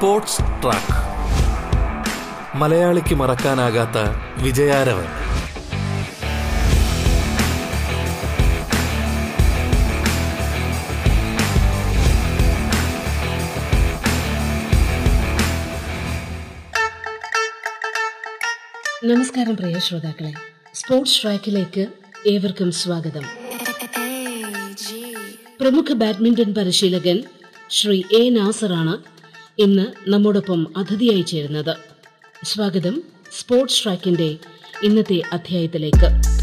Sports track. മലയാളിക്ക് മറക്കാനാകാത്ത വിജയാരവൻ. നമസ്കാരം പ്രിയ ശ്രോതാക്കളെ. സ്പോർട്സ് ട്രാക്കിലേക്ക് ഏവർക്കും സ്വാഗതം. പ്രമുഖ ബാഡ്മിന്റൺ പരിശീലകൻ ശ്രീ എ നാസറാണ് ഇന്ന് നമ്മോടൊപ്പം അതിഥിയായി ചേരുന്നത്. സ്വാഗതം സ്പോർട്സ് ട്രാക്കിന്റെ ഇന്നത്തെ അധ്യായത്തിലേക്ക്.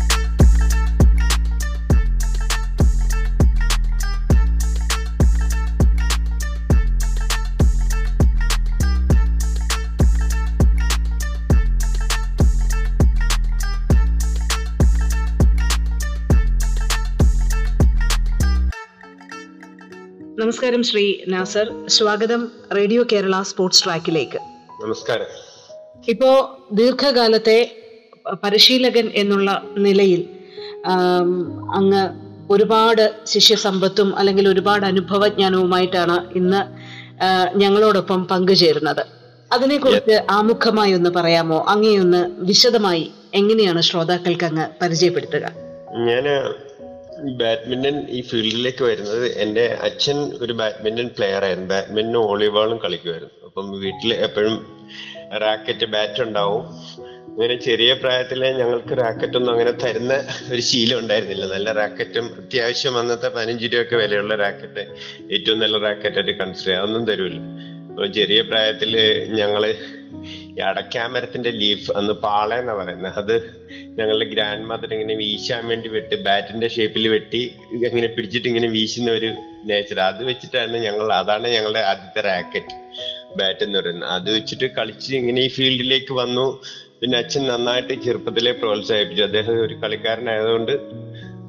നമസ്കാരം ശ്രീ നാസർ. സ്വാഗതം റേഡിയോ കേരള സ്പോർട്സ് ട്രാക്കിലേക്ക്. നമസ്കാരം. ഇപ്പോ ദീർഘകാലത്തെ പരിശീലകൻ എന്നുള്ള നിലയിൽ അങ്ങ് ഒരുപാട് ശിഷ്യസമ്പത്തും അല്ലെങ്കിൽ ഒരുപാട് അനുഭവജ്ഞാനവുമായിട്ടാണ് ഇന്ന് ഞങ്ങളോടൊപ്പം പങ്കുചേരുന്നത്. അതിനെക്കുറിച്ച് ആമുഖമായി ഒന്ന് പറയാമോ? അങ്ങയൊന്ന് വിശദമായി എങ്ങനെയാണ് ശ്രോതാക്കൾക്ക് അങ്ങ് പരിചയപ്പെടുത്തുക? ഞാൻ ബാഡ്മിന്റൺ ഈ ഫീൽഡിലേക്ക് വരുന്നത് എന്റെ അച്ഛൻ ഒരു ബാഡ്മിന്റൺ പ്ലെയർ ആയിരുന്നു. ബാഡ്മിന്റനും വോളിബോളും കളിക്കുമായിരുന്നു. അപ്പം വീട്ടിൽ എപ്പോഴും റാക്കറ്റ് ബാറ്റ് ഉണ്ടാവും. അങ്ങനെ ചെറിയ പ്രായത്തിലെ ഞങ്ങൾക്ക് റാക്കറ്റ് ഒന്നും അങ്ങനെ തരുന്ന ഒരു ശീലം ഉണ്ടായിരുന്നില്ല. നല്ല റാക്കറ്റും അത്യാവശ്യം അന്നത്തെ പതിനഞ്ച് രൂപയൊക്കെ വിലയുള്ള റാക്കറ്റ് ഏറ്റവും നല്ല റാക്കറ്റ് ആയിട്ട് കൺസിഡർ അതൊന്നും തരുമല്ലോ ചെറിയ പ്രായത്തിൽ ഞങ്ങൾ അടക്കാമരത്തിന്റെ ലീഫ് അന്ന് പാള എന്നാ പറയുന്നത് അത് ഞങ്ങളുടെ ഗ്രാൻഡ് മദർ ഇങ്ങനെ വീശാൻ വേണ്ടി വെട്ടി ബാറ്റിന്റെ ഷേപ്പിൽ വെട്ടി ഇങ്ങനെ പിടിച്ചിട്ട് ഇങ്ങനെ വീശുന്ന ഒരു നേച്ചർ അത് വെച്ചിട്ടാണ് ഞങ്ങൾ അതാണ് ഞങ്ങളുടെ ആദ്യത്തെ റാക്കറ്റ് ബാറ്റ് എന്ന് പറയുന്നത്. അത് വെച്ചിട്ട് കളിച്ച് ഇങ്ങനെ ഈ ഫീൽഡിലേക്ക് വന്നു. പിന്നെ അച്ഛൻ നന്നായിട്ട് ചെറുപ്പത്തിലെ പ്രോത്സാഹിപ്പിച്ചു. അദ്ദേഹം ഒരു കളിക്കാരനായതുകൊണ്ട്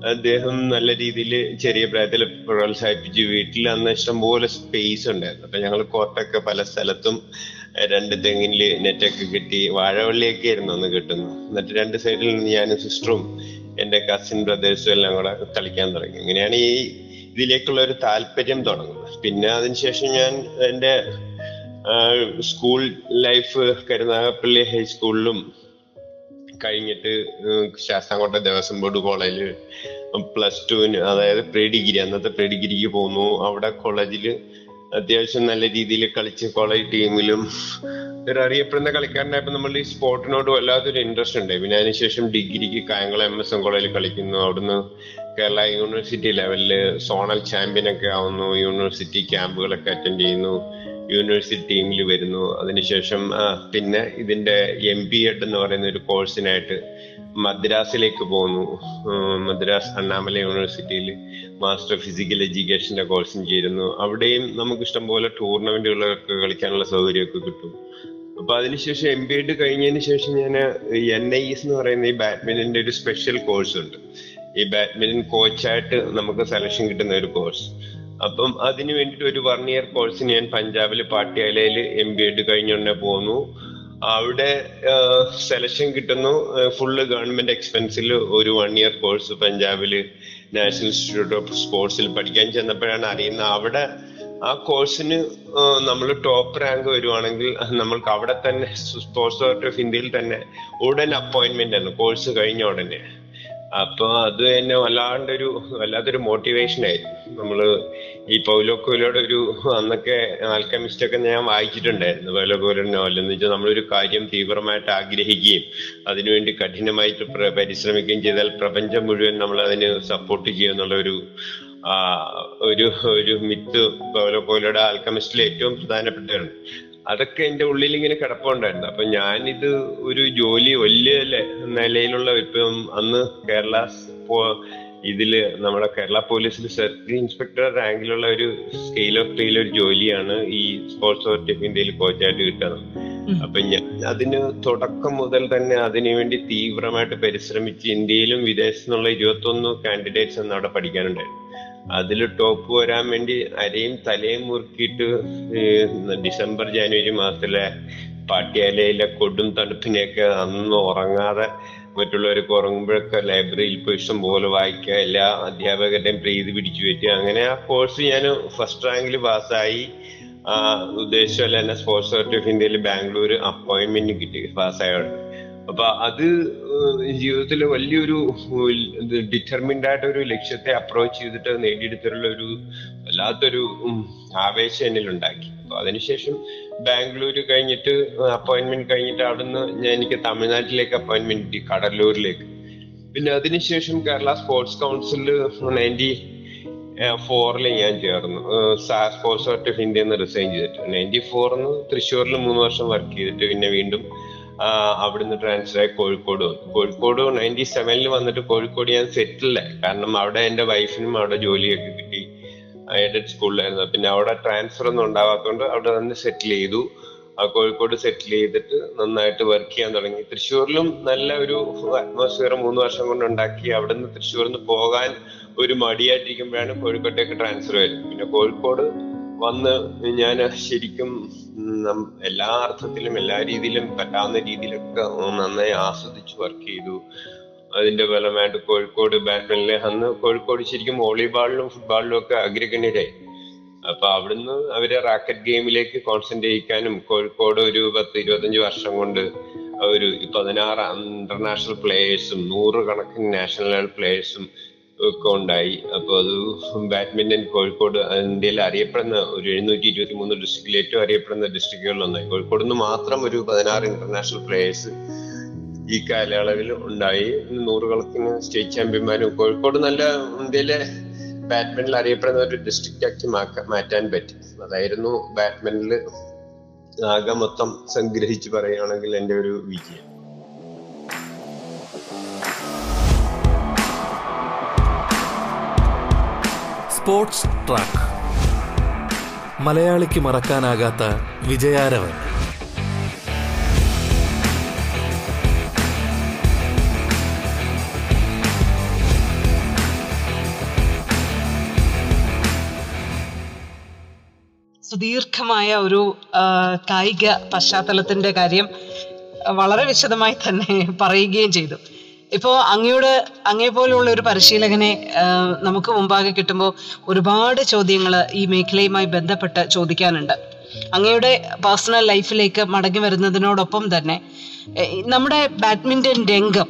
അദ്ദേഹം നല്ല രീതിയിൽ ചെറിയ പ്രായത്തിൽ പ്രോത്സാഹിപ്പിച്ചു. വീട്ടിൽ അന്ന് ഇഷ്ടംപോലെ സ്പേസ് ഉണ്ടായിരുന്നു. അപ്പൊ ഞങ്ങൾ കോർട്ടൊക്കെ പല സ്ഥലത്തും രണ്ട് നെറ്റ് നെറ്റൊക്കെ കിട്ടി. വാഴവള്ളിയൊക്കെ ആയിരുന്നു അന്ന് കിട്ടുന്നു എന്നിട്ട് രണ്ട് സൈഡിൽ നിന്ന് ഞാനും സിസ്റ്ററും എന്റെ കസിൻ ബ്രദേഴ്സും എല്ലാം കൂടെ കളിക്കാൻ തുടങ്ങി. അങ്ങനെയാണ് ഈ ഇതിലേക്കുള്ള ഒരു താല്പര്യം തുടങ്ങുന്നത്. പിന്നെ അതിനുശേഷം ഞാൻ എന്റെ സ്കൂൾ ലൈഫ് കരുനാഗപ്പള്ളി ഹൈസ്കൂളിലും കഴിഞ്ഞിട്ട് ശാസ്താംകോട്ട ദേവസ്വം ബോർഡ് കോളേജിൽ പ്ലസ് ടുവിന് അതായത് പ്രീ ഡിഗ്രി അന്നത്തെ പ്രീ ഡിഗ്രിക്ക് പോന്നു. അവിടെ കോളേജിൽ അത്യാവശ്യം നല്ല രീതിയിൽ കളിച്ച് കോളേജ് ടീമിലും ഒരു അറിയപ്പെടുന്ന കളിക്കാരനായപ്പോൾ നമ്മൾ ഈ സ്പോർട്ടിനോട് വല്ലാത്തൊരു ഇൻട്രസ്റ്റ് ഉണ്ടായി. പിന്നെ അതിനുശേഷം ഡിഗ്രിക്ക് കായംകുളം എം എസ് എം കോളേജിൽ കളിക്കുന്നു. അവിടുന്ന് കേരള യൂണിവേഴ്സിറ്റി ലെവലിൽ സോണൽ ചാമ്പ്യൻ ഒക്കെ ആവുന്നു. യൂണിവേഴ്സിറ്റി ക്യാമ്പുകളൊക്കെ അറ്റൻഡ് ചെയ്യുന്നു. യൂണിവേഴ്സിറ്റി ടീമിൽ വരുന്നു. അതിനുശേഷം പിന്നെ ഇതിന്റെ എം ബി എഡ് എന്ന് പറയുന്ന ഒരു കോഴ്സിനായിട്ട് മദ്രാസിലേക്ക് പോകുന്നു. മദ്രാസ് അണ്ണാമല യൂണിവേഴ്സിറ്റിയിൽ മാസ്റ്റർ ഫിസിക്കൽ എഡ്യൂക്കേഷന്റെ കോഴ്സും ചേരുന്നു. അവിടെയും നമുക്ക് ഇഷ്ടം പോലെ ടൂർണമെന്റുകളൊക്കെ കളിക്കാനുള്ള സൗകര്യമൊക്കെ കിട്ടും. അപ്പൊ അതിനുശേഷം എം ബി എഡ് കഴിഞ്ഞതിന് ശേഷം ഞാൻ എൻ ഐ എസ് എന്ന് പറയുന്ന ഈ ബാഡ്മിന്റന്റെ ഒരു സ്പെഷ്യൽ കോഴ്സ് ഉണ്ട്. ഈ ബാഡ്മിന്റൺ കോച്ചായിട്ട് നമുക്ക് സെലക്ഷൻ കിട്ടുന്ന ഒരു കോഴ്സ് അപ്പം അതിനു വേണ്ടിയിട്ട് ഒരു വൺ ഇയർ കോഴ്സ് ഞാൻ പഞ്ചാബിൽ പാട്യാലയിൽ എം ബി എഡ് കഴിഞ്ഞുടനെ പോന്നു. അവിടെ സെലക്ഷൻ കിട്ടുന്നു. ഫുള്ള് ഗവൺമെന്റ് എക്സ്പെൻസിൽ ഒരു വൺ ഇയർ കോഴ്സ് പഞ്ചാബിൽ നാഷണൽ ഇൻസ്റ്റിറ്റ്യൂട്ട് ഓഫ് സ്പോർട്സിൽ പഠിക്കാൻ ചെന്നപ്പോഴാണ് അറിയുന്നത്. അവിടെ ആ കോഴ്സിന് നമ്മൾ ടോപ്പ് റാങ്ക് വരുവാണെങ്കിൽ നമ്മൾക്ക് അവിടെ തന്നെ സ്പോർട്സ് അതോറിറ്റി ഓഫ് ഇന്ത്യയിൽ തന്നെ ഉടൻ അപ്പോയിന്റ്മെന്റ് ആണ്. കോഴ്സ് കഴിഞ്ഞ ഉടനെ. അപ്പൊ അത് തന്നെ വല്ലാണ്ടൊരു വല്ലാത്തൊരു മോട്ടിവേഷൻ ആയിരുന്നു. നമ്മൾ ഈ പൗലോ കോയിലോടെ ഒരു അന്നൊക്കെ ആൽക്കമിസ്റ്റ് ഒക്കെ ഞാൻ വായിച്ചിട്ടുണ്ടായിരുന്നു. പൗലോ കോയിലോയുടെ നോവൽ എന്ന് വെച്ചാൽ നമ്മളൊരു കാര്യം തീവ്രമായിട്ട് ആഗ്രഹിക്കുകയും അതിനുവേണ്ടി കഠിനമായിട്ട് പരിശ്രമിക്കുകയും ചെയ്താൽ പ്രപഞ്ചം മുഴുവൻ നമ്മൾ അതിന് സപ്പോർട്ട് ചെയ്യും എന്നുള്ള ഒരു ഒരു ഒരു മിത്ത് പൗലോ കോയിലോയുടെ ആൽക്കമിസ്റ്റിലെ ഏറ്റവും പ്രധാനപ്പെട്ടതാണ്. അതൊക്കെ എന്റെ ഉള്ളിൽ ഇങ്ങനെ കിടപ്പുണ്ടായിരുന്നു. അപ്പൊ ഞാനിത് ഒരു ജോലി വലിയ നിലയിലുള്ള ഇപ്പം അന്ന് കേരള ഇതിൽ നമ്മുടെ കേരള പോലീസിൽ സർക്കിൾ ഇൻസ്പെക്ടർ റാങ്കിലുള്ള ഒരു സ്കെയിൽ ഓഫ് പേയിൽ ഒരു ജോലിയാണ് ഈ സ്പോർട്സ് അതോറിറ്റി ഓഫ് ഇന്ത്യയിൽ കോച്ചായിട്ട് കിട്ടണം അപ്പൊ ഞാൻ അതിന് തുടക്കം മുതൽ തന്നെ അതിനുവേണ്ടി തീവ്രമായിട്ട് പരിശ്രമിച്ച് ഇന്ത്യയിലും വിദേശത്തു നിന്നുള്ള ഇരുപത്തൊന്ന് കാൻഡിഡേറ്റ്സ് അന്ന് അവിടെ പഠിക്കാനുണ്ടായിരുന്നു അതിൽ ടോപ്പ് വരാൻ വേണ്ടി അരയും തലയും മുറുക്കിയിട്ട് ഡിസംബർ ജാനുവരി മാസത്തിലെ പാട്യാലയിലെ കൊടും തണുപ്പിനെയൊക്കെ അന്ന് ഉറങ്ങാതെ മറ്റുള്ളവരൊക്കെ ഉറങ്ങുമ്പോഴൊക്കെ ലൈബ്രറിയിൽ പോയി ഇഷ്ടം പോലെ വായിക്കുക എല്ലാ അധ്യാപകരുടെയും പ്രീതി പിടിച്ചു പറ്റുക. അങ്ങനെ ആ കോഴ്സ് ഞാൻ ഫസ്റ്റ് റാങ്കിൽ പാസ്സായി ആ, എന്നെ സ്പോർട്സ് അതോറിറ്റി ഓഫ് ഇന്ത്യയിൽ ബാംഗ്ലൂർ അപ്പോയിന്റ്മെന്റ് കിട്ടി പാസ്സായോടെ അപ്പൊ അത് ജീവിതത്തിൽ വലിയൊരു ഡിറ്റർമിൻഡ് ആയിട്ട് ഒരു ലക്ഷ്യത്തെ അപ്രോച്ച് ചെയ്തിട്ട് നേടിയെടുത്തിട്ടുള്ള ഒരു വല്ലാത്തൊരു ആവേശം എന്നിൽ ഉണ്ടാക്കി അപ്പൊ അതിനുശേഷം ബാംഗ്ലൂർ കഴിഞ്ഞിട്ട് അപ്പോയിന്റ്മെന്റ് കഴിഞ്ഞിട്ട് അവിടുന്ന് ഞാൻ എനിക്ക് തമിഴ്നാട്ടിലേക്ക് അപ്പോയിന്റ്മെന്റ് കിട്ടി കടലൂരിലേക്ക്. പിന്നെ അതിനുശേഷം കേരള സ്പോർട്സ് കൗൺസിലിൽ നയന്റി ഫോറിൽ ഞാൻ ചേർന്നു. സ്പോർട്സ് അതോറിറ്റി ഓഫ് ഇന്ത്യ എന്ന് റിസൈൻ ചെയ്തിട്ട്. നയന്റി ഫോറിന്ന് തൃശ്ശൂരിൽ മൂന്ന് വർഷം വർക്ക് ചെയ്തിട്ട് പിന്നെ വീണ്ടും അവിടുന്ന് ട്രാൻസ്ഫർ ആയി കോഴിക്കോട് വന്നു. കോഴിക്കോട് നയന്റി സെവനിൽ വന്നിട്ട് കോഴിക്കോട് ഞാൻ സെറ്റിൽഡായി കാരണം അവിടെ എന്റെ വൈഫിനും അവിടെ ജോലിയൊക്കെ കിട്ടി. എയ്ഡഡ് സ്കൂളിലായിരുന്നു. പിന്നെ അവിടെ ട്രാൻസ്ഫർ ഒന്നും ഉണ്ടാവാത്തതുകൊണ്ട് അവിടെ തന്നെ സെറ്റിൽ ചെയ്തു. കോഴിക്കോട് സെറ്റിൽ ചെയ്തിട്ട് നന്നായിട്ട് വർക്ക് ചെയ്യാൻ തുടങ്ങി. തൃശ്ശൂരിലും നല്ല ഒരു അറ്റ്മോസ്ഫിയർ മൂന്ന് വർഷം കൊണ്ട് ഉണ്ടാക്കി. അവിടെ നിന്ന് തൃശ്ശൂരിൽ നിന്ന് പോകാൻ ഒരു മടിയായിട്ടിരിക്കുമ്പോഴാണ് കോഴിക്കോട്ടേക്ക് ട്രാൻസ്ഫർ വരുന്നത് പിന്നെ കോഴിക്കോട് വന്ന് ഞാൻ ശരിക്കും എല്ലാ അർത്ഥത്തിലും എല്ലാ രീതിയിലും പറ്റാവുന്ന രീതിയിലൊക്കെ നന്നായി ആസ്വദിച്ച് വർക്ക് ചെയ്തു. അതിന്റെ ഫലമായിട്ട് കോഴിക്കോട് ബാഡ്മിന്റണിലെ അന്ന് കോഴിക്കോട് ശരിക്കും വോളിബോളിലും ഫുട്ബോളിലും ഒക്കെ അഗ്രഗണ്യരായി അപ്പൊ അവിടുന്ന് അവരെ റാക്കറ്റ് ഗെയിമിലേക്ക് കോൺസെൻട്രേറ്റ് ചെയ്യിക്കാനും കോഴിക്കോട് ഒരു പത്ത് ഇരുപത്തഞ്ച് വർഷം കൊണ്ട് ഒരു പതിനാറ് ഇന്റർനാഷണൽ പ്ലേയേഴ്സും നൂറുകണക്കിന് നാഷണൽ ലെവൽ പ്ലേയേഴ്സും ഒക്കെ ഉണ്ടായി. അപ്പൊ അത് ബാഡ്മിന്റൺ കോഴിക്കോട് ഇന്ത്യയിൽ അറിയപ്പെടുന്ന ഒരു എഴുന്നൂറ്റി ഇരുപത്തി മൂന്ന് ഡിസ്ട്രിക്റ്റിൽ ഏറ്റവും അറിയപ്പെടുന്ന ഡിസ്ട്രിക്റ്റുകളിൽ ഒന്നായി. കോഴിക്കോട് നിന്ന് മാത്രം ഒരു പതിനാറ് ഇന്റർനാഷണൽ പ്ലേയേഴ്സ് ഈ കാലയളവിൽ ഉണ്ടായി. നൂറുകണക്കിന് സ്റ്റേറ്റ് ചാമ്പ്യന്മാരും കോഴിക്കോട് നല്ല ഇന്ത്യയിലെ ബാഡ്മിന്റണിൽ അറിയപ്പെടുന്ന ഒരു ഡിസ്ട്രിക്റ്റ് ആക്കി മാറ്റാൻ പറ്റി. അതായിരുന്നു ബാഡ്മിന്റണിൽ ആകെ മൊത്തം സംഗ്രഹിച്ച് പറയുകയാണെങ്കിൽ എന്റെ ഒരു വിജയം. Sports track. മലയാളിക്ക് മറക്കാനാകാത്ത വിജയാരവൻ. സുദീർഘമായ ഒരു കായിക പശ്ചാത്തലത്തിന്റെ കാര്യം വളരെ വിശദമായി തന്നെ പറയുകയും ചെയ്തു. ഇപ്പോൾ അങ്ങയുടെ അങ്ങേ പോലുള്ള ഒരു പരിശീലകനെ നമുക്ക് മുമ്പാകെ കിട്ടുമ്പോൾ ഒരുപാട് ചോദ്യങ്ങൾ ഈ മേഖലയുമായി ബന്ധപ്പെട്ട് ചോദിക്കാനുണ്ട്. അങ്ങയുടെ പേഴ്സണൽ ലൈഫിലേക്ക് മടങ്ങി വരുന്നതിനോടൊപ്പം തന്നെ നമ്മുടെ ബാഡ്മിന്റൺ രംഗം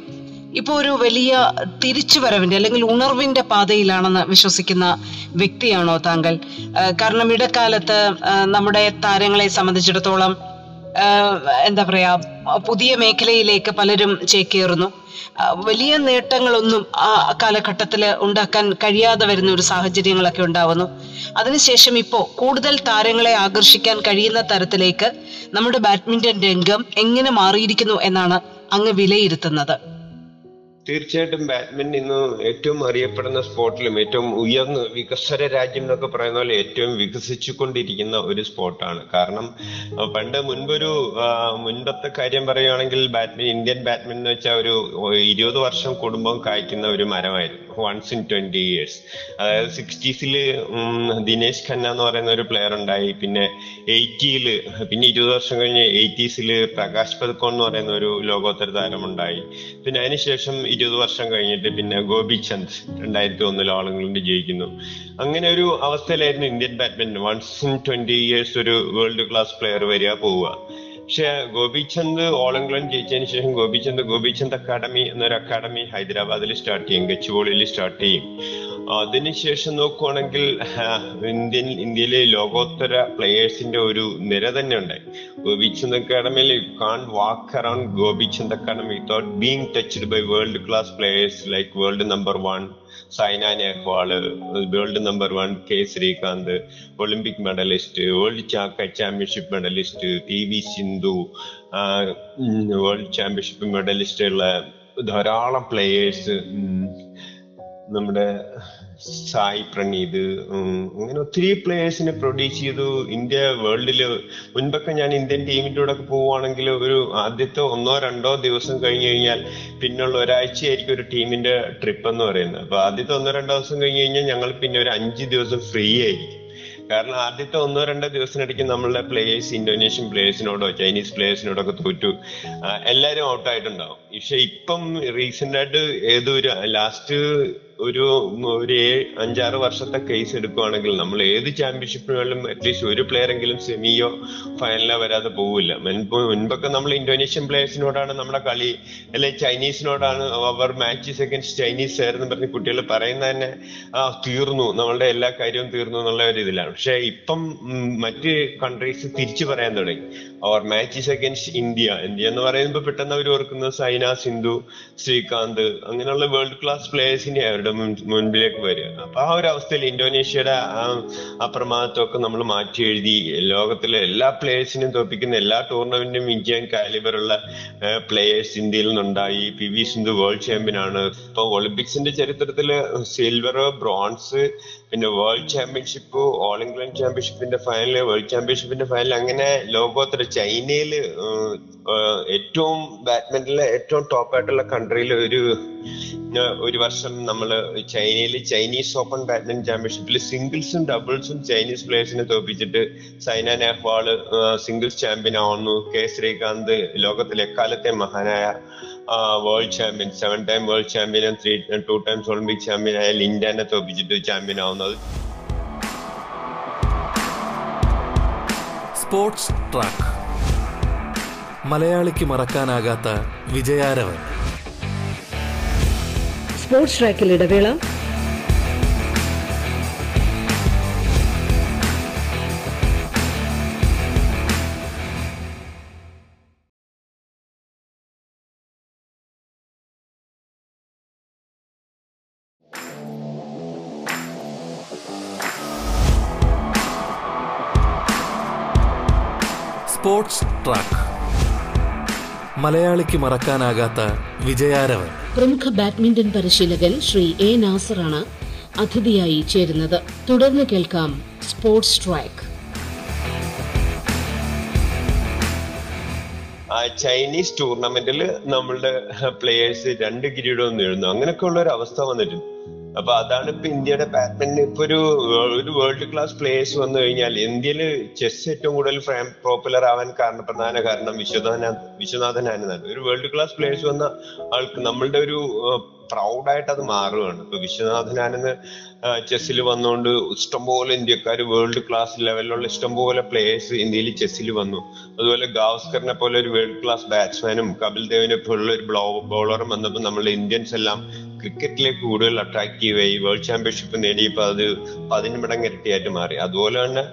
ഇപ്പോൾ ഒരു വലിയ തിരിച്ചുവരവിന്റെ അല്ലെങ്കിൽ ഉണർവിന്റെ പാതയിലാണെന്ന് വിശ്വസിക്കുന്ന വ്യക്തിയാണോ താങ്കൾ? കാരണം ഇടക്കാലത്ത് നമ്മുടെ താരങ്ങളെ സംബന്ധിച്ചിടത്തോളം എന്താ പറയാ പുതിയ മേഖലയിലേക്ക് പലരും ചേക്കേറുന്നു. വലിയ നേട്ടങ്ങളൊന്നും ആ കാലഘട്ടത്തിൽ ഉണ്ടാക്കാൻ കഴിയാതെ വരുന്ന ഒരു സാഹചര്യങ്ങളൊക്കെ ഉണ്ടാവുന്നു. അതിനുശേഷം ഇപ്പോൾ കൂടുതൽ താരങ്ങളെ ആകർഷിക്കാൻ കഴിയുന്ന തരത്തിലേക്ക് നമ്മുടെ ബാഡ്മിന്റൺ രംഗം എങ്ങനെ മാറിയിരിക്കുന്നു എന്നാണ് അങ്ങ് വിലയിരുത്തുന്നത്. തീർച്ചയായിട്ടും ബാഡ്മിന്റൺ ഇന്ന് ഏറ്റവും അറിയപ്പെടുന്ന സ്പോർട്ടിലും ഏറ്റവും ഉയർന്ന വികസ്വര രാജ്യം എന്നൊക്കെ പറയുന്ന പോലെ ഏറ്റവും വികസിച്ചുകൊണ്ടിരിക്കുന്ന ഒരു സ്പോർട്ടാണ് കാരണം പണ്ട് മുൻപൊരു മുൻപത്തെ കാര്യം പറയുകയാണെങ്കിൽ ബാഡ്മിൻ ഇന്ത്യൻ ബാഡ്മിന്റൺ എന്ന് വെച്ചാൽ ഒരു ഇരുപത് വർഷം കുടുംബം കായ്ക്കുന്ന ഒരു മരമായിരുന്നു. വൺസ് ഇൻ ട്വന്റി ഇയേഴ്സ് അതായത് സിക്സ്റ്റീസിൽ ദിനേശ് ഖന്ന എന്ന് പറയുന്ന ഒരു പ്ലെയർ ഉണ്ടായി. പിന്നെ എയ്റ്റിയിൽ പിന്നെ ഇരുപത് വർഷം കഴിഞ്ഞ് എയ്റ്റീസിൽ പ്രകാശ് പതുക്കോൺ എന്ന് പറയുന്ന ഒരു ലോകോത്തര താരമുണ്ടായി പിന്നെ അതിനുശേഷം ഇരുപത് വർഷം കഴിഞ്ഞിട്ട് പിന്നെ ഗോപി ചന്ദ് രണ്ടായിരത്തി ഒന്നിൽ ഓൾ ഇംഗ്ലണ്ട് ജയിക്കുന്നു. അങ്ങനെ ഒരു അവസ്ഥയിലായിരുന്നു Indian badminton once in twenty years ഒരു വേൾഡ് ക്ലാസ് പ്ലെയർ വരിക പോവുക. പക്ഷെ ഗോപിചന്ദ് ഓൾ ഇംഗ്ലണ്ട് ജയിച്ചതിന് ശേഷം ഗോപിചന്ദ് ഗോപിചന്ദ് അക്കാഡമി എന്നൊരു അക്കാഡമി ഹൈദരാബാദിൽ സ്റ്റാർട്ട് ചെയ്യും ഗച്ചുപോളിയിൽ സ്റ്റാർട്ട് ചെയ്യും. അതിനുശേഷം നോക്കുവാണെങ്കിൽ ഇന്ത്യൻ ഇന്ത്യയിലെ ലോകോത്തര പ്ലേയേഴ്സിന്റെ ഒരു നിര തന്നെ ഉണ്ടായി Gopichand അക്കാഡമിയിൽ you can walk around Gopichand academy without being touched by world class players like world number one Saina Nehwal world number one K Srikanth Olympic medallist world championship medallist P V Sindhu world championship medallist ഉള്ള ധാരാളം players നമ്മുടെ സായി പ്രണീത് അങ്ങനെ ഒത്തിരി പ്ലേയേഴ്സിനെ produce ചെയ്തു. India വേൾഡിൽ മുൻപൊക്കെ ഞാൻ Indian ടീമിന്റെ കൂടെ ഒക്കെ പോവുകയാണെങ്കിൽ ഒരു ആദ്യത്തെ ഒന്നോ രണ്ടോ ദിവസം കഴിഞ്ഞു കഴിഞ്ഞാൽ പിന്നുള്ള ഒരാഴ്ചയായിരിക്കും ഒരു ടീമിന്റെ ട്രിപ്പ് എന്ന് പറയുന്നത്. അപ്പൊ ആദ്യത്തെ ഒന്നോ രണ്ടോ ദിവസം കഴിഞ്ഞ് കഴിഞ്ഞാൽ ഞങ്ങൾ പിന്നെ ഒരു അഞ്ച് ദിവസം ഫ്രീ ആയിരിക്കും. കാരണം ആദ്യത്തെ ഒന്നോ രണ്ടോ ദിവസം ദിവസത്തിനിടയ്ക്ക് നമ്മളുടെ പ്ലേയേഴ്സ് ഇന്തോനേഷ്യൻ പ്ലേയേഴ്സിനോടോ ചൈനീസ് പ്ലേയേഴ്സിനോടോ ഒക്കെ തോറ്റു. എല്ലാവരും ഔട്ട് ആയിട്ടുണ്ടാവും. പക്ഷെ ഇപ്പം റീസെന്റ് ആയിട്ട് ഏതൊരു ലാസ്റ്റ് ഒരു ഒരു അഞ്ചാറ് വർഷത്തെ കേസ് എടുക്കുവാണെങ്കിൽ നമ്മൾ ഏത് ചാമ്പ്യൻഷിപ്പിനും അറ്റ്ലീസ്റ്റ് ഒരു പ്ലെയർ എങ്കിലും സെമിയോ ഫൈനലോ വരാതെ പോവില്ല. മുൻപൊക്കെ നമ്മൾ ഇന്തോനേഷ്യൻ പ്ലെയേഴ്സിനോടാണ് നമ്മുടെ കളി അല്ലെ ചൈനീസിനോടാണ് അവർ മാച്ചസ് അഗൻസ്റ്റ് ചൈനീസ് ആയിരുന്നു പറഞ്ഞ് കുട്ടികൾ പറയുന്ന തന്നെ ആ തീർന്നു. നമ്മളുടെ എല്ലാ കാര്യവും തീർന്നു എന്നുള്ള ഒരു ഇതിലാണ്. പക്ഷെ ഇപ്പം മറ്റ് കൺട്രീസ് തിരിച്ചു പറയാൻ തുടങ്ങി. അവർ മാച്ചസ് അഗൻസ്റ്റ് ഇന്ത്യ. ഇന്ത്യ എന്ന് പറയുമ്പോൾ പെട്ടെന്ന് അവർ ഓർക്കുന്നത് സൈന സിന്ധു ശ്രീകാന്ത് അങ്ങനെയുള്ള വേൾഡ് ക്ലാസ് പ്ലേയേഴ്സിനെ അവരുടെ മുൻ- മുൻപിലേക്ക് വരിക. അപ്പൊ ആ ഒരു അവസ്ഥയിൽ ഇന്തോനേഷ്യയുടെ ആ അപ്രമാദത്വമൊക്കെ നമ്മൾ മാറ്റി എഴുതി. ലോകത്തിലെ എല്ലാ പ്ലേയേഴ്സിനെയും തോപ്പിക്കുന്ന എല്ലാ ടൂർണമെന്റും വിൻ ചെയ്യാൻ കാലിബറുള്ള പ്ലേയേഴ്സ് ഇന്ത്യയിൽ നിന്നുണ്ടായി. P V Sindhu world champion ആണ്. ഇപ്പൊ ഒളിമ്പിക്സിന്റെ ചരിത്രത്തിൽ സിൽവർ ബ്രോൺസ് പിന്നെ വേൾഡ് ചാമ്പ്യൻഷിപ്പ് ഓൾ ഇംഗ്ലണ്ട് ചാമ്പ്യൻഷിപ്പിന്റെ ഫൈനൽ വേൾഡ് ചാമ്പ്യൻഷിപ്പിന്റെ ഫൈനൽ അങ്ങനെ ലോകോത്തര ചൈനയിൽ ഏറ്റവും ബാഡ്മിന്റണിലെ ഏറ്റവും ടോപ്പ് ആയിട്ടുള്ള കൺട്രിയിൽ ഒരു ഒരു വർഷം നമ്മൾ ചൈനയിൽ ചൈനീസ് ഓപ്പൺ ബാഡ്മിന്റൺ ചാമ്പ്യൻഷിപ്പിൽ സിംഗിൾസും ഡബിൾസും ചൈനീസ് പ്ലേയേഴ്സിനെ തോൽപ്പിച്ചിട്ട് സൈന നെഹ്വാൾ സിംഗിൾസ് ചാമ്പ്യൻ ആവുന്നു കെ. ശ്രീകാന്ത് ലോകത്തിലെ എക്കാലത്തെ മഹാനായ world champion seven time world ചാമ്പ്യനും three two times Olympic champion ആയ ലിൻഡാനെ തോൽപ്പിച്ചിട്ട് ചാമ്പ്യൻ ആവുന്നത് സ്പോർട്സ് ട്രാക്ക്. മലയാളിക്ക് മറക്കാനാകാത്ത വിജയാരവൻ. സ്പോർട്സ് ട്രാക്കിൽ ഇടവേള. Sports track. മലയാളിക്ക് മറക്കാനാകാത്ത വിജയാരവൻ. പ്രമുഖ ബാഡ്മിന്റൺ പരിശീലകൻ ശ്രീ എ നാസറാണ് അതിഥിയായി ചേരുന്നത്. തുടർന്ന് കേൾക്കാം സ്പോർട്സ് ട്രാക്ക്. ചൈനീസ് ടൂർണമെന്റിൽ നമ്മളുടെ പ്ലേയേഴ്സ് രണ്ട് കിരീടവും നേടുന്നു. അങ്ങനെയൊക്കെ ഉള്ള ഒരു അവസ്ഥ വന്നിട്ടുണ്ട്. അപ്പൊ അതാണ് ഇപ്പൊ ഇന്ത്യയുടെ ബാഡ്മിന്റൺ. ഇപ്പൊ ഒരു ഒരു വേൾഡ് ക്ലാസ് പ്ലേയേഴ്സ് വന്നു കഴിഞ്ഞാൽ ഇന്ത്യയിൽ ചെസ് ഏറ്റവും കൂടുതൽ പോപ്പുലർ ആവാൻ കാരണം പ്രധാന കാരണം വിശ്വനാഥൻ ആനന്ദാണ് ഒരു വേൾഡ് ക്ലാസ് പ്ലേയേഴ്സ് വന്ന ആൾക്ക് നമ്മളുടെ ഒരു പ്രൗഡായിട്ട് അത് മാറുകയാണ് ഇപ്പൊ വിശ്വനാഥൻ ആനന്ദ് ചെസ്സിൽ വന്നുകൊണ്ട് ഇഷ്ടംപോലെ ഇന്ത്യക്കാർ വേൾഡ് ക്ലാസ് ലെവലിലുള്ള ഇഷ്ടംപോലെ പ്ലേയേഴ്സ് ഇന്ത്യയിൽ ചെസ്സിൽ വന്നു. അതുപോലെ ഗാവസ്കറിനെ പോലെ ഒരു വേൾഡ് ക്ലാസ് ബാറ്റ്സ്മാനും കപിൽ ദേവിനെ പോലുള്ള ഒരു ബോളറും വന്നപ്പോൾ നമ്മൾ ഇന്ത്യൻസ് എല്ലാം ക്രിക്കറ്റിലേക്ക് കൂടുതൽ അട്രാക്റ്റീവ് ആയി വേൾഡ് ചാമ്പ്യൻഷിപ്പ് നേടിയപ്പോൾ അത് പതിന് മടങ്ങ് ഇരട്ടിയായിട്ട് മാറി. അതുപോലെ തന്നെ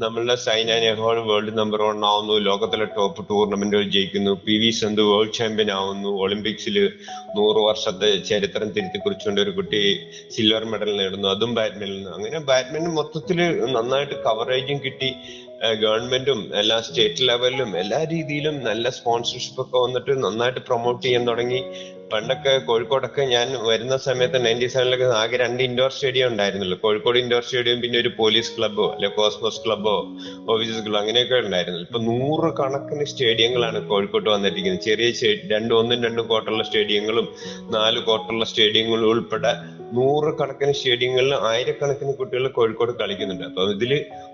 നമ്മളുടെ Saina Nehwal world number one ആവുന്നു. ലോകത്തിലെ ടോപ്പ് ടൂർണമെന്റുകൾ ജയിക്കുന്നു. P V Sindhu world champion ആവുന്നു. ഒളിമ്പിക്സിൽ നൂറ് വർഷത്തെ ചരിത്രം തിരുത്തി കുറിച്ചുകൊണ്ട് ഒരു കുട്ടി സിൽവർ മെഡൽ നേടുന്നു. അതും ബാഡ്മിന്റൺ അങ്ങനെ ബാഡ്മിന്റൺ മൊത്തത്തിൽ നന്നായിട്ട് കവറേജും കിട്ടി. ഗവൺമെന്റും എല്ലാ സ്റ്റേറ്റ് ലെവലിലും എല്ലാ രീതിയിലും നല്ല സ്പോൺസർഷിപ്പ് ഒക്കെ വന്നിട്ട് നന്നായിട്ട് പ്രൊമോട്ട് ചെയ്യാൻ തുടങ്ങി. പണ്ടൊക്കെ കോഴിക്കോടൊക്കെ ഞാൻ വരുന്ന സമയത്ത് നയന്റി സെവനിലൊക്കെ ആകെ രണ്ട് ഇൻഡോർ സ്റ്റേഡിയം ഉണ്ടായിരുന്നുള്ളൂ. കോഴിക്കോട് ഇൻഡോർ സ്റ്റേഡിയം പിന്നെ ഒരു പോലീസ് ക്ലബ്ബോ അല്ലെ കോസ്മോസ് ക്ലബ്ബോ ഓഫീസസ് ക്ലബ്ബോ അങ്ങനെയൊക്കെ ഉണ്ടായിരുന്നു. ഇപ്പൊ നൂറ് കണക്കിന് സ്റ്റേഡിയങ്ങളാണ് കോഴിക്കോട്ട് വന്നിരിക്കുന്നത്. ചെറിയ രണ്ടും ഒന്നും രണ്ടും കോട്ടുള്ള സ്റ്റേഡിയങ്ങളും നാല് കോട്ടുള്ള സ്റ്റേഡിയങ്ങളും ഉൾപ്പെടെ നൂറ് കണക്കിന് സ്റ്റേഡിയങ്ങളിൽ ആയിരക്കണക്കിന് കുട്ടികൾ കോഴിക്കോട് കളിക്കുന്നുണ്ട്. അപ്പൊ ഇതിൽ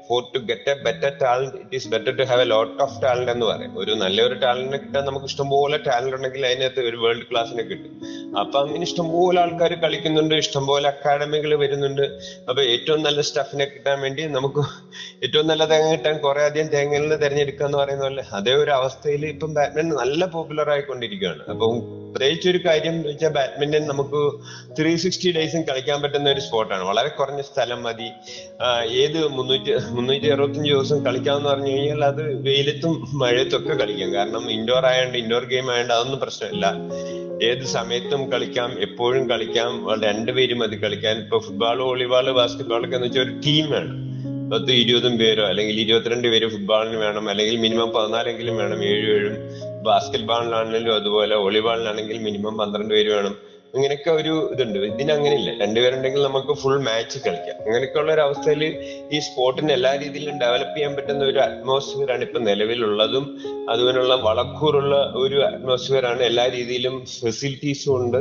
for to get a better talent it is better to have a lot of talent എന്ന് പറയും. ഒരു നല്ലൊരു ടാലന്റിനെ കിട്ടാൻ നമുക്ക് ഇഷ്ടംപോലെ ടാലന്റ് ഉണ്ടെങ്കിൽ അതിനകത്ത് ഒരു വേൾഡ് ക്ലാസ്സിനെ കിട്ടും. അപ്പൊ അങ്ങനെ ഇഷ്ടംപോലെ ആൾക്കാർ കളിക്കുന്നുണ്ട് ഇഷ്ടംപോലെ അക്കാഡമികൾ വരുന്നുണ്ട്. അപ്പൊ ഏറ്റവും നല്ല സ്റ്റഫിനെ കിട്ടാൻ വേണ്ടി നമുക്ക് ഏറ്റവും നല്ല തേങ്ങ കിട്ടാൻ കുറെ അധികം തേങ്ങയിൽ നിന്ന് തിരഞ്ഞെടുക്കുക എന്ന് പറയുന്ന പോലെ അതേ ഒരു അവസ്ഥയിൽ ഇപ്പം ബാറ്റ്മിൻ നല്ല പോപ്പുലർ ആയിക്കൊണ്ടിരിക്കുകയാണ്. അപ്പം പ്രത്യേകിച്ച് ഒരു കാര്യം എന്ന് വെച്ചാൽ ബാഡ്മിന്റൺ നമുക്ക് ത്രീ സിക്സ്റ്റി ഡേയ്സും കളിക്കാൻ പറ്റുന്ന ഒരു സ്പോർട്ടാണ് വളരെ കുറഞ്ഞ സ്ഥലം മതി. ഏത് മുന്നൂറ്റി മുന്നൂറ്റി അറുപത്തഞ്ച് ദിവസം കളിക്കാമെന്ന് പറഞ്ഞു കഴിഞ്ഞാൽ അത് വെയിലത്തും മഴയത്തും ഒക്കെ കളിക്കാം. കാരണം ഇൻഡോർ ആയതുകൊണ്ട് ഇൻഡോർ ഗെയിം ആയതുകൊണ്ട് അതൊന്നും പ്രശ്നമില്ല. ഏത് സമയത്തും കളിക്കാം എപ്പോഴും കളിക്കാം. രണ്ടുപേരും മതി കളിക്കാൻ. ഇപ്പൊ ഫുട്ബോൾ വോളിബോൾ ബാസ്കറ്റ്ബോൾ ഒക്കെ എന്ന് വെച്ചാൽ ഒരു ടീം വേണം. പത്ത് ഇരുപതും പേരോ അല്ലെങ്കിൽ ഇരുപത്തിരണ്ട് പേര് ഫുട്ബോളിന് വേണം. അല്ലെങ്കിൽ മിനിമം പതിനാലെങ്കിലും വേണം. ഏഴും ഏഴും ബാസ്കറ്റ് ആണെങ്കിലും അതുപോലെ വോളിബോളിനാണെങ്കിൽ മിനിമം പന്ത്രണ്ട് പേര് വേണം. അങ്ങനെയൊക്കെ ഒരു ഇതുണ്ട്. ഇതിന് പേര് രണ്ടുപേരുണ്ടെങ്കിൽ നമുക്ക് ഫുൾ മാച്ച് കളിക്കാം. അങ്ങനെയൊക്കെ ഉള്ള ഒരു അവസ്ഥയിൽ ഈ സ്പോർട്ടിന് എല്ലാ രീതിയിലും ഡെവലപ്പ് ചെയ്യാൻ പറ്റുന്ന ഒരു അറ്റ്മോസ്ഫിയർ ആണ് ഇപ്പൊ നിലവിലുള്ളതും അതുപോലുള്ള വളക്കൂറുള്ള ഒരു അറ്റ്മോസ്ഫിയർ ആണ് എല്ലാ രീതിയിലും ഫെസിലിറ്റീസും ഉണ്ട്.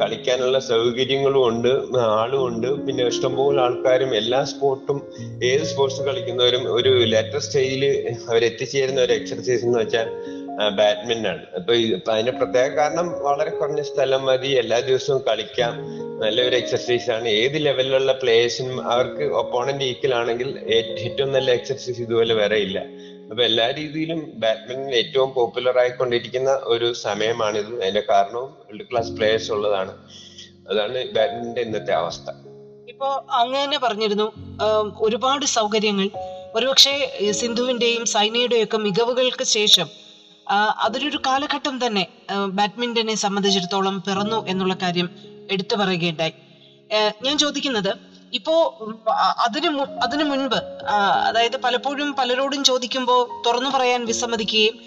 കളിക്കാനുള്ള സൗകര്യങ്ങളും ഉണ്ട് ആളും ഉണ്ട്. പിന്നെ ഇഷ്ടംപോലെ ആൾക്കാരും എല്ലാ സ്പോർട്ടും ഏത് സ്പോർട്സ് കളിക്കുന്നവരും ഒരു ലേറ്റസ്റ്റ് സ്റ്റേജിൽ അവരെത്തിച്ചേരുന്ന ഒരു എക്സർസൈസ് എന്ന് വെച്ചാൽ ബാഡ്മിന്റൺ. അപ്പൊ അതിന് പ്രത്യേക കാരണം വളരെ കുറഞ്ഞ സ്ഥലം മതി. എല്ലാ ദിവസവും കളിക്കാം. നല്ലൊരു എക്സർസൈസ് ആണ്. ഏത് ലെവലിലുള്ള പ്ലേയേഴ്സിനും അവർക്ക് ഒപ്പോണന്റ് ഈക്വൽ ആണെങ്കിൽ ഏറ്റവും നല്ല എക്സർസൈസ് ഇതുപോലെ വേറെ ഇല്ല. അപ്പൊ എല്ലാ രീതിയിലും ബാഡ്മിന്റൺ ഏറ്റവും പോപ്പുലർ ആയിക്കൊണ്ടിരിക്കുന്ന ഒരു സമയമാണിത്. അതിന്റെ കാരണവും വേൾഡ് ക്ലാസ് പ്ലേയേഴ്സ് ഉള്ളതാണ്. അതാണ് ബാഡ്മിന്റന്റെ ഇന്നത്തെ അവസ്ഥ. ഇപ്പോ അങ്ങനെ പറഞ്ഞിരുന്നു ഒരുപാട് സൗകര്യങ്ങൾ. ഒരുപക്ഷെ സിന്ധുവിന്റെയും സൈനയുടെയും ഒക്കെ മികവുകൾക്ക് ശേഷം അതിലൊരു കാലഘട്ടം തന്നെ ബാഡ്മിന്റനെ സംബന്ധിച്ചിടത്തോളം പിറന്നു എന്നുള്ള കാര്യം എടുത്തു പറയുകയുണ്ടായി. ഞാൻ ചോദിക്കുന്നത് ഇപ്പോ അതിനു അതിനു മുൻപ് അതായത് പലപ്പോഴും പലരോടും ചോദിക്കുമ്പോൾ തുറന്നു പറയാൻ വിസമ്മതിക്കുകയും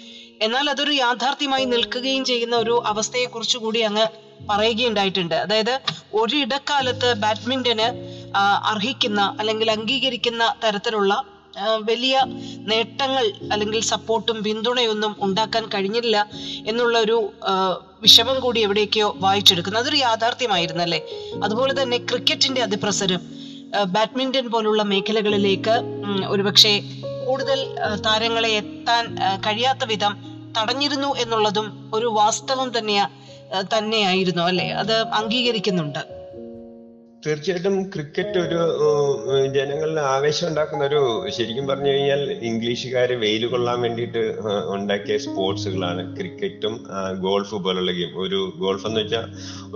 എന്നാൽ അതൊരു യാഥാർത്ഥ്യമായി നിൽക്കുകയും ചെയ്യുന്ന ഒരു അവസ്ഥയെ കുറിച്ച് കൂടി അങ്ങ് പറയുകയുണ്ടായിട്ടുണ്ട്. അതായത് ഒരിടക്കാലത്ത് ബാഡ്മിന്റന് അർഹിക്കുന്ന അല്ലെങ്കിൽ അംഗീകരിക്കുന്ന തരത്തിലുള്ള വലിയ നേട്ടങ്ങൾ അല്ലെങ്കിൽ സപ്പോർട്ടും പിന്തുണയൊന്നും ഉണ്ടാക്കാൻ കഴിഞ്ഞില്ല എന്നുള്ള ഒരു വിഷമം കൂടി എവിടെയൊക്കെയോ വായിച്ചെടുക്കുന്നു. അതൊരു യാഥാർത്ഥ്യമായിരുന്നല്ലേ? അതുപോലെ തന്നെ ക്രിക്കറ്റിന്റെ അതിപ്രസരം ബാഡ്മിന്റൺ പോലുള്ള മേഖലകളിലേക്ക് ഒരുപക്ഷെ കൂടുതൽ താരങ്ങളെ എത്താൻ കഴിയാത്ത വിധം തടഞ്ഞിരുന്നു എന്നുള്ളതും ഒരു വാസ്തവം തന്നെയാ തന്നെയായിരുന്നു അല്ലെ? അത് അംഗീകരിക്കുന്നുണ്ട്. തീർച്ചയായിട്ടും ക്രിക്കറ്റ് ഒരു ജനങ്ങളിൽ ആവേശം ഉണ്ടാക്കുന്ന ഒരു ശരിക്കും പറഞ്ഞു കഴിഞ്ഞാൽ ഇംഗ്ലീഷുകാർ വെയിൽ കൊള്ളാൻ വേണ്ടിയിട്ട് ഉണ്ടാക്കിയ സ്പോർട്സുകളാണ്. ക്രിക്കറ്റും ഗോൾഫ് പോലുള്ള ഗെയിം. ഒരു ഗോൾഫ് എന്ന് വെച്ചാൽ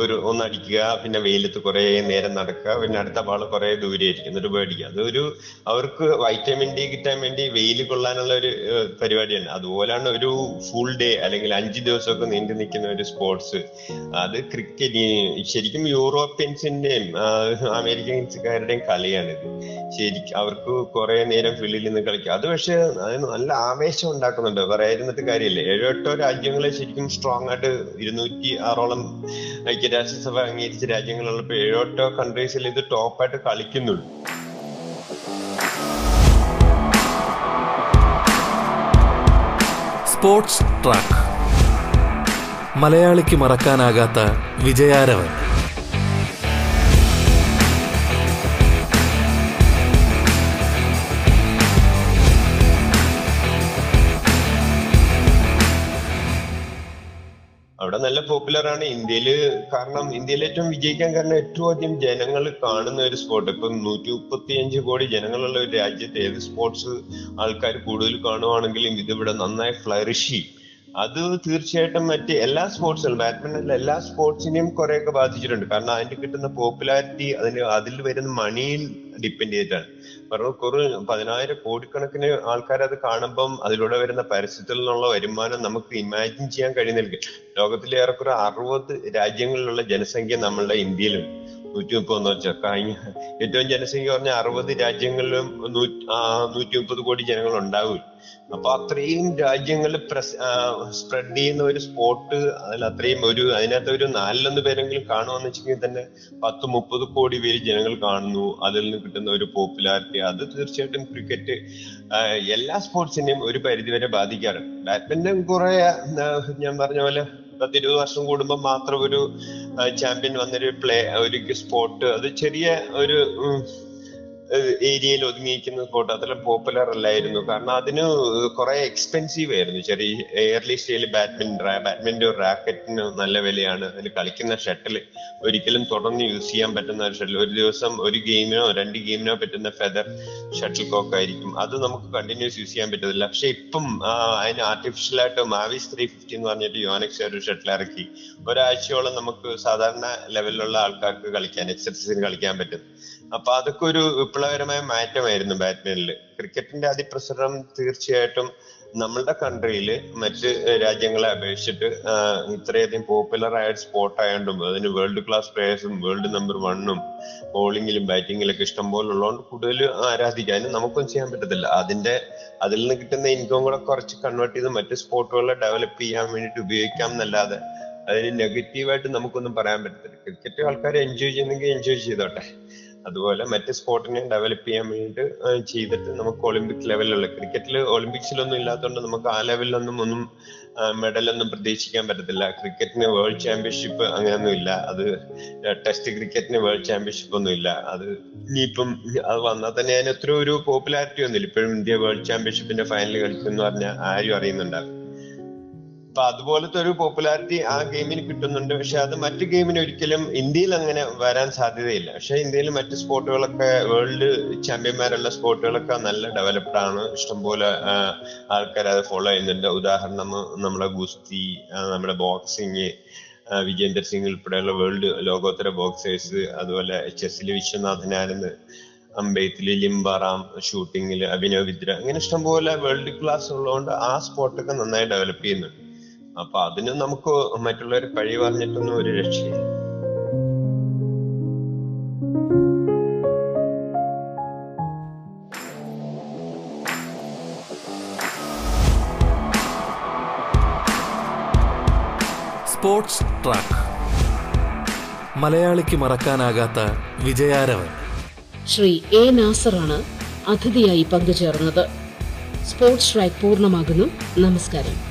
ഒരു ഒന്ന് അടിക്കുക പിന്നെ വെയിലത്ത് കുറെ നേരം നടക്കുക പിന്നെ അടുത്ത ബാൾ കുറെ ദൂരെ ആയിരിക്കും എന്നിട്ട് പേടിക്കുക അതൊരു അവർക്ക് വൈറ്റമിൻ ഡി കിട്ടാൻ വേണ്ടി വെയിൽ കൊള്ളാനുള്ള ഒരു പരിപാടിയാണ്. അതുപോലാണ് ഒരു ഫുൾ ഡേ അല്ലെങ്കിൽ അഞ്ച് ദിവസമൊക്കെ നീണ്ടു നിൽക്കുന്ന ഒരു സ്പോർട്സ്. അത് ക്രിക്കറ്റ് ശരിക്കും യൂറോപ്യൻസിന്റെയും അമേരിക്കൻസുകാരുടെയും കളിയാണിത്. ശരിക്കും അവർക്ക് കുറെ നേരം ഫീൽഡിൽ നിന്ന് കളിക്കും. അത് പക്ഷെ അതിന് നല്ല ആവേശം ഉണ്ടാക്കുന്നുണ്ട്. പറയാതിരുന്നിട്ട് കാര്യമില്ല. ഏഴെട്ടോ രാജ്യങ്ങളെ ശരിക്കും സ്ട്രോങ് ആയിട്ട് ഇരുന്നൂറ്റി ആറോളം ഐക്യരാഷ്ട്രസഭ അംഗീകരിച്ച രാജ്യങ്ങളുള്ളപ്പോൾ ഏഴെട്ടോ കൺട്രീസിൽ ഇത് ടോപ്പായിട്ട് കളിക്കുന്നുള്ളൂ. Sports track. മലയാളിക്ക് മറക്കാനാകാത്ത വിജയാരവൻ. ആണ് ഇന്ത്യയിൽ. കാരണം ഇന്ത്യയിൽ ഏറ്റവും വിജയിക്കാൻ കാരണം ഏറ്റവും അധികം ജനങ്ങൾ കാണുന്ന ഒരു സ്പോർട്ട് ഇപ്പൊ നൂറ്റി മുപ്പത്തി അഞ്ച് കോടി ജനങ്ങളുള്ള ഒരു രാജ്യത്ത് ഏത് സ്പോർട്സ് ആൾക്കാർ കൂടുതൽ കാണുവാണെങ്കിലും ഇതിവിടെ നന്നായി ഫ്ലറിഷ് ചെയ്യും അത് തീർച്ചയായിട്ടും മറ്റ് എല്ലാ സ്പോർട്സിലും ബാഡ്മിന്റണിലെ എല്ലാ സ്പോർട്സിനെയും കുറെയൊക്കെ ബാധിച്ചിട്ടുണ്ട്. കാരണം അതിന് കിട്ടുന്ന പോപ്പുലാരിറ്റി അതിന് അതിൽ വരുന്ന മണിയിൽ ഡിപ്പെൻഡ് ചെയ്തിട്ടാണ്. കാരണം കുറെ പതിനായിരം കോടിക്കണക്കിന് ആൾക്കാർ അത് കാണുമ്പം അതിലൂടെ വരുന്ന പരസ്യത്തിൽ നിന്നുള്ള വരുമാനം നമുക്ക് ഇമാജിൻ ചെയ്യാൻ കഴിയുന്നില്ല ലോകത്തിലെ ഏറെക്കുറെ അറുപത് രാജ്യങ്ങളിലുള്ള ജനസംഖ്യ നമ്മളുടെ ഇന്ത്യയിലുണ്ട്. നൂറ്റി മുപ്പത് എന്ന് വെച്ചാൽ കഴിഞ്ഞ ഏറ്റവും ജനസംഖ്യ പറഞ്ഞ അറുപത് രാജ്യങ്ങളിലും നൂറ്റി മുപ്പത് കോടി ജനങ്ങൾ ഉണ്ടാവില്ല അപ്പൊ അത്രയും രാജ്യങ്ങളിൽ സ്പ്രെഡ് ചെയ്യുന്ന ഒരു സ്പോട്ട് അതിൽ അത്രയും ഒരു അതിനകത്ത് ഒരു നാലിലൊന്ന് പേരെങ്കിലും കാണുമെന്ന് വെച്ചെങ്കിൽ തന്നെ പത്ത് മുപ്പത് കോടി പേര് ജനങ്ങൾ കാണുന്നു. അതിൽ നിന്ന് കിട്ടുന്ന ഒരു പോപ്പുലാരിറ്റി അത് തീർച്ചയായിട്ടും ക്രിക്കറ്റ് എല്ലാ സ്പോർട്സിനെയും ഒരു പരിധിവരെ ബാധിക്കാറുണ്ട് ബാഡ്മിന്റൺ കുറെ ഞാൻ പറഞ്ഞ പോലെ പത്തിരുപത് വർഷം കൂടുമ്പോൾ മാത്രം ഒരു ചാമ്പ്യൻ വന്നൊരു പ്ലേ ഒരു സ്പോട്ട് അത് ചെറിയ ഒരു ഏരിയയിൽ ഒതുങ്ങിയിരിക്കുന്ന ഫോട്ടോ അത്ര പോപ്പുലർ അല്ലായിരുന്നു. കാരണം അതിന് കുറെ എക്സ്പെൻസീവ് ആയിരുന്നു. ചെറിയ എയർലി സ്റ്റൈൽ ബാഡ്മിന്റൺ ബാഡ്മിന്റൺ റാക്കറ്റിന് നല്ല വിലയാണ്. അതിൽ കളിക്കുന്ന ഷട്ടിൽ ഒരിക്കലും തുടർന്ന് യൂസ് ചെയ്യാൻ പറ്റുന്ന ഒരു ഷട്ടിൽ ഒരു ദിവസം ഒരു ഗെയിമിനോ രണ്ട് ഗെയിമിനോ പറ്റുന്ന ഫെദർ ഷട്ടിൽ കോക്ക് ആയിരിക്കും. അത് നമുക്ക് കണ്ടിന്യൂസ് യൂസ് ചെയ്യാൻ പറ്റത്തില്ല. പക്ഷെ ഇപ്പം അതിന് ആർട്ടിഫിഷ്യൽ ആയിട്ട് മാവിസ് ത്രീ ഫിഫ്റ്റി എന്ന് പറഞ്ഞിട്ട് യോനെക്സ് ഒരു ഷട്ടിൽ ഇറക്കി. ഒരാഴ്ചയോളം നമുക്ക് സാധാരണ ലെവലിലുള്ള ആൾക്കാർക്ക് കളിക്കാൻ എക്സർസൈസിന് കളിക്കാൻ പറ്റും. അപ്പൊ അതൊക്കെ ഒരു വിപ്ലവകരമായ മാറ്റമായിരുന്നു ബാറ്റ്മാനിൽ ക്രിക്കറ്റിന്റെ അതിപ്രസരം തീർച്ചയായിട്ടും നമ്മളുടെ കൺട്രിയിൽ മറ്റ് രാജ്യങ്ങളെ അപേക്ഷിച്ചിട്ട് ഇത്രയധികം പോപ്പുലർ ആയ സ്പോർട്ട് ആയതുകൊണ്ടും അതിന് വേൾഡ് ക്ലാസ് പ്ലേയേഴ്സും വേൾഡ് നമ്പർ വണ്ണും ബോളിങ്ങിലും ബാറ്റിങ്ങിലൊക്കെ ഇഷ്ടം പോലെ ഉള്ളതുകൊണ്ട് കൂടുതൽ ആരാധിക്കാനും നമുക്കൊന്നും ചെയ്യാൻ പറ്റത്തില്ല. അതിന്റെ അതിൽ നിന്ന് കിട്ടുന്ന ഇൻകം കൂടെ കുറച്ച് കൺവേർട്ട് ചെയ്ത് മറ്റ് സ്പോർട്ടുകളെ ഡെവലപ്പ് ചെയ്യാൻ വേണ്ടിയിട്ട് ഉപയോഗിക്കാം എന്നല്ലാതെ അതിന് നെഗറ്റീവായിട്ട് നമുക്കൊന്നും പറയാൻ പറ്റത്തില്ല. ക്രിക്കറ്റ് ആൾക്കാർ എൻജോയ് ചെയ്യുന്നെങ്കിൽ എൻജോയ് ചെയ്തോട്ടെ. അതുപോലെ മറ്റ് സ്പോർട്ടിനെ ഡെവലപ്പ് ചെയ്യാൻ വേണ്ടിയിട്ട് ചെയ്തിട്ട് നമുക്ക് ഒളിമ്പിക് ലെവലിലുള്ള ക്രിക്കറ്റിൽ ഒളിമ്പിക്സിലൊന്നും ഇല്ലാത്തതുകൊണ്ട് നമുക്ക് ആ ലെവലിലൊന്നും ഒന്നും മെഡലൊന്നും പ്രതീക്ഷിക്കാൻ പറ്റത്തില്ല. ക്രിക്കറ്റിന് വേൾഡ് ചാമ്പ്യൻഷിപ്പ് അങ്ങനെയൊന്നും ഇല്ല. അത് ടെസ്റ്റ് ക്രിക്കറ്റിന് വേൾഡ് ചാമ്പ്യൻഷിപ്പ് ഒന്നും ഇല്ല. അത് ഇനിയിപ്പം അത് വന്നാൽ തന്നെ അതിന് അത്ര ഒരു പോപ്പുലാരിറ്റി ഒന്നുമില്ല. ഇപ്പോഴും ഇന്ത്യ വേൾഡ് ചാമ്പ്യൻഷിപ്പിന്റെ ഫൈനൽ കളിക്കും എന്ന് പറഞ്ഞാൽ ആരും അപ്പൊ അതുപോലത്തെ ഒരു പോപ്പുലാരിറ്റി ആ ഗെയിമിന് കിട്ടുന്നുണ്ട്. പക്ഷെ അത് മറ്റു ഗെയിമിന് ഒരിക്കലും ഇന്ത്യയിൽ അങ്ങനെ വരാൻ സാധ്യതയില്ല. പക്ഷെ ഇന്ത്യയിൽ മറ്റു സ്പോർട്ടുകളൊക്കെ വേൾഡ് ചാമ്പ്യന്മാരുള്ള സ്പോർട്ടുകളൊക്കെ നല്ല ഡെവലപ്ഡ് ആണ്. ഇഷ്ടംപോലെ ആൾക്കാർ അത് ഫോളോ ചെയ്യുന്നുണ്ട്. ഉദാഹരണം നമ്മുടെ ഗുസ്തി നമ്മുടെ ബോക്സിങ് വിജേന്ദർ സിംഗ് ഉൾപ്പെടെയുള്ള വേൾഡ് ലോകോത്തര ബോക്സേഴ്സ് അതുപോലെ ചെസ്സിൽ വിശ്വനാഥൻ ആനന്ദ് അമ്പെയ്ത്തിൽ ലിംബറാം ഷൂട്ടിങ്ങിൽ അഭിനവ് വിദ്ര അങ്ങനെ ഇഷ്ടംപോലെ വേൾഡ് ക്ലാസ് ഉള്ളതുകൊണ്ട് ആ സ്പോർട്ടൊക്കെ നന്നായി ഡെവലപ്പ് ചെയ്യുന്നുണ്ട്. അപ്പൊ അതിന് നമുക്ക് മറ്റുള്ളവർ പഴി പറഞ്ഞിട്ടൊന്നും ഒരു രക്ഷയില്ല. സ്പോർട്സ് ട്രാക്ക് മലയാളിക്ക് മറക്കാനാകാത്ത വിജയാരവൻ. ശ്രീ എ നാസറാണ് അതിഥിയായി പങ്കുചേർന്നത്. സ്പോർട്സ് ട്രാക്ക് പൂർണമാകുന്നു. നമസ്കാരം.